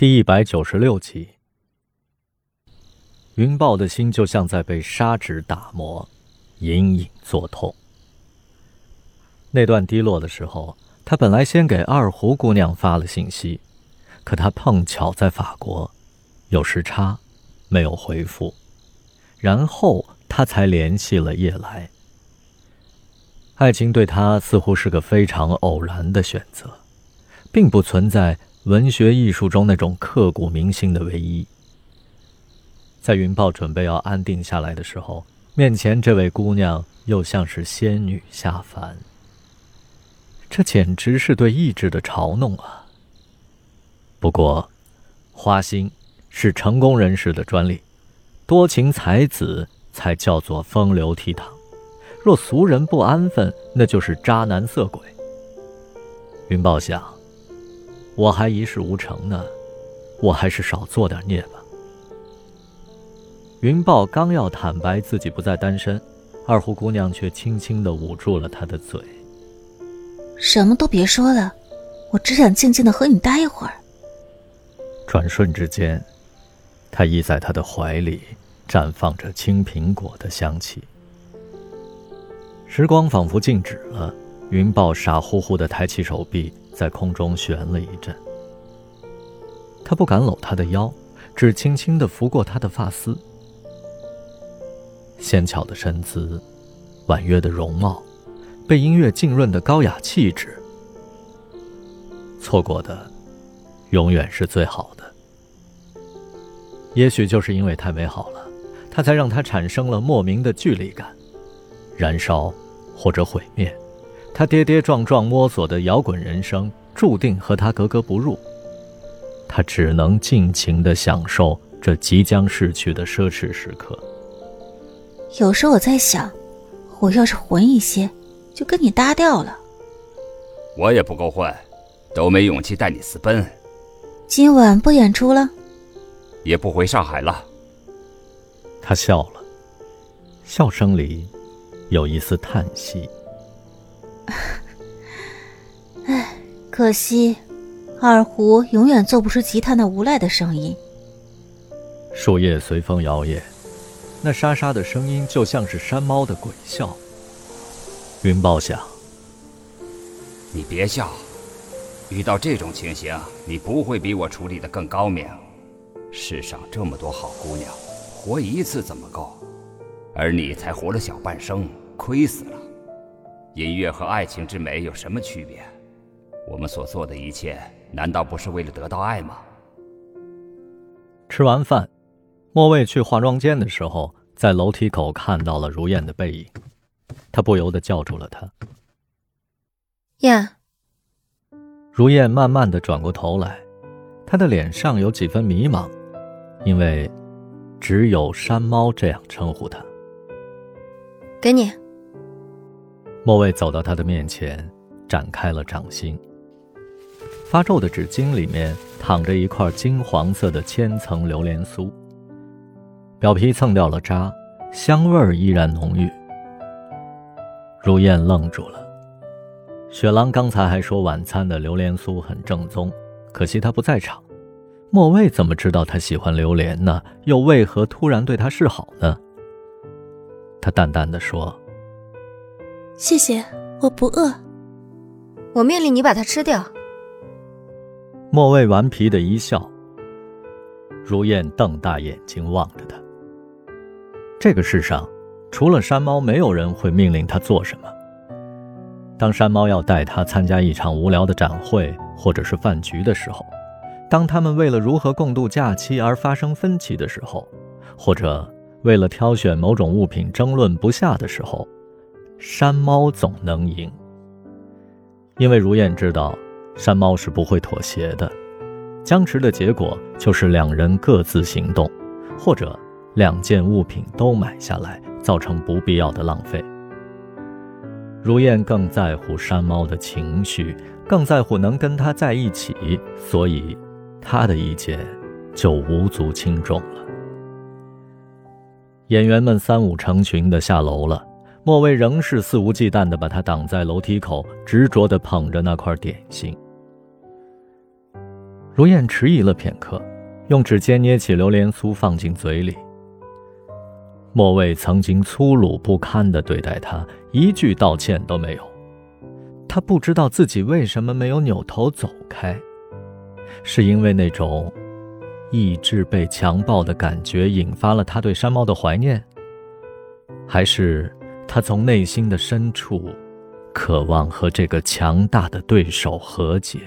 第一百九十六集，云豹的心就像在被砂纸打磨，隐隐作痛。那段低落的时候，他本来先给二胡姑娘发了信息，可他碰巧在法国，有时差，没有回复，然后他才联系了叶来。爱情对他似乎是个非常偶然的选择，并不存在。文学艺术中那种刻骨铭心的唯一，在云豹准备要安定下来的时候，面前这位姑娘又像是仙女下凡。这简直是对意志的嘲弄啊！不过，花心是成功人士的专利，多情才子才叫做风流倜傥，若俗人不安分，那就是渣男色鬼。云豹想。我还一事无成呢，我还是少做点孽吧。云豹刚要坦白自己不再单身，二胡姑娘却轻轻的捂住了他的嘴。什么都别说了，我只想静静的和你待一会儿。转瞬之间，他依在他的怀里，绽放着青苹果的香气。时光仿佛静止了，云豹傻乎乎的抬起手臂。在空中旋了一阵，他不敢搂她的腰，只轻轻地拂过她的发丝。纤巧的身姿，婉约的容貌，被音乐浸润的高雅气质，错过的，永远是最好的。也许就是因为太美好了，他才让他产生了莫名的距离感，燃烧，或者毁灭。他跌跌撞撞摸索的摇滚人生，注定和他格格不入。他只能尽情的享受这即将逝去的奢侈时刻。有时候我在想，我要是混一些，就跟你搭调了。我也不够混，都没勇气带你私奔。今晚不演出了，也不回上海了。他笑了，笑声里有一丝叹息。可惜，二胡永远奏不出吉他那无赖的声音。树叶随风摇曳，那沙沙的声音就像是山猫的鬼笑。云豹想：你别笑，遇到这种情形，你不会比我处理的更高明。世上这么多好姑娘，活一次怎么够？而你才活了小半生，亏死了。音乐和爱情之美有什么区别？我们所做的一切，难道不是为了得到爱吗？吃完饭，莫蔚去化妆间的时候，在楼梯口看到了如燕的背影，他不由得叫住了她。燕。如燕慢慢的转过头来，她的脸上有几分迷茫，因为只有山猫这样称呼她。给你。莫蔚走到她的面前，展开了掌心。发皱的纸巾里面躺着一块金黄色的千层榴莲酥，表皮蹭掉了渣，香味儿依然浓郁。如燕愣住了。雪狼刚才还说晚餐的榴莲酥很正宗，可惜他不在场。莫蔚怎么知道他喜欢榴莲呢？又为何突然对他示好呢？他淡淡的说。谢谢，我不饿。我命令你把它吃掉。莫蔚顽皮的一笑。如燕瞪大眼睛望着他。这个世上，除了山猫，没有人会命令他做什么。当山猫要带他参加一场无聊的展会或者是饭局的时候，当他们为了如何共度假期而发生分歧的时候，或者为了挑选某种物品争论不下的时候。山猫总能赢，因为如燕知道，山猫是不会妥协的。僵持的结果就是两人各自行动，或者两件物品都买下来，造成不必要的浪费。如燕更在乎山猫的情绪，更在乎能跟他在一起，所以他的意见就无足轻重了。演员们三五成群的下楼了。莫蔚仍是肆无忌惮地把他挡在楼梯口，执着地捧着那块点心。卢燕迟疑了片刻，用指尖捏起榴莲酥放进嘴里。莫卫曾经粗鲁不堪地对待他，一句道歉都没有。他不知道自己为什么没有扭头走开，是因为那种意志被强暴的感觉引发了他对山猫的怀念，还是他从内心的深处渴望和这个强大的对手和解？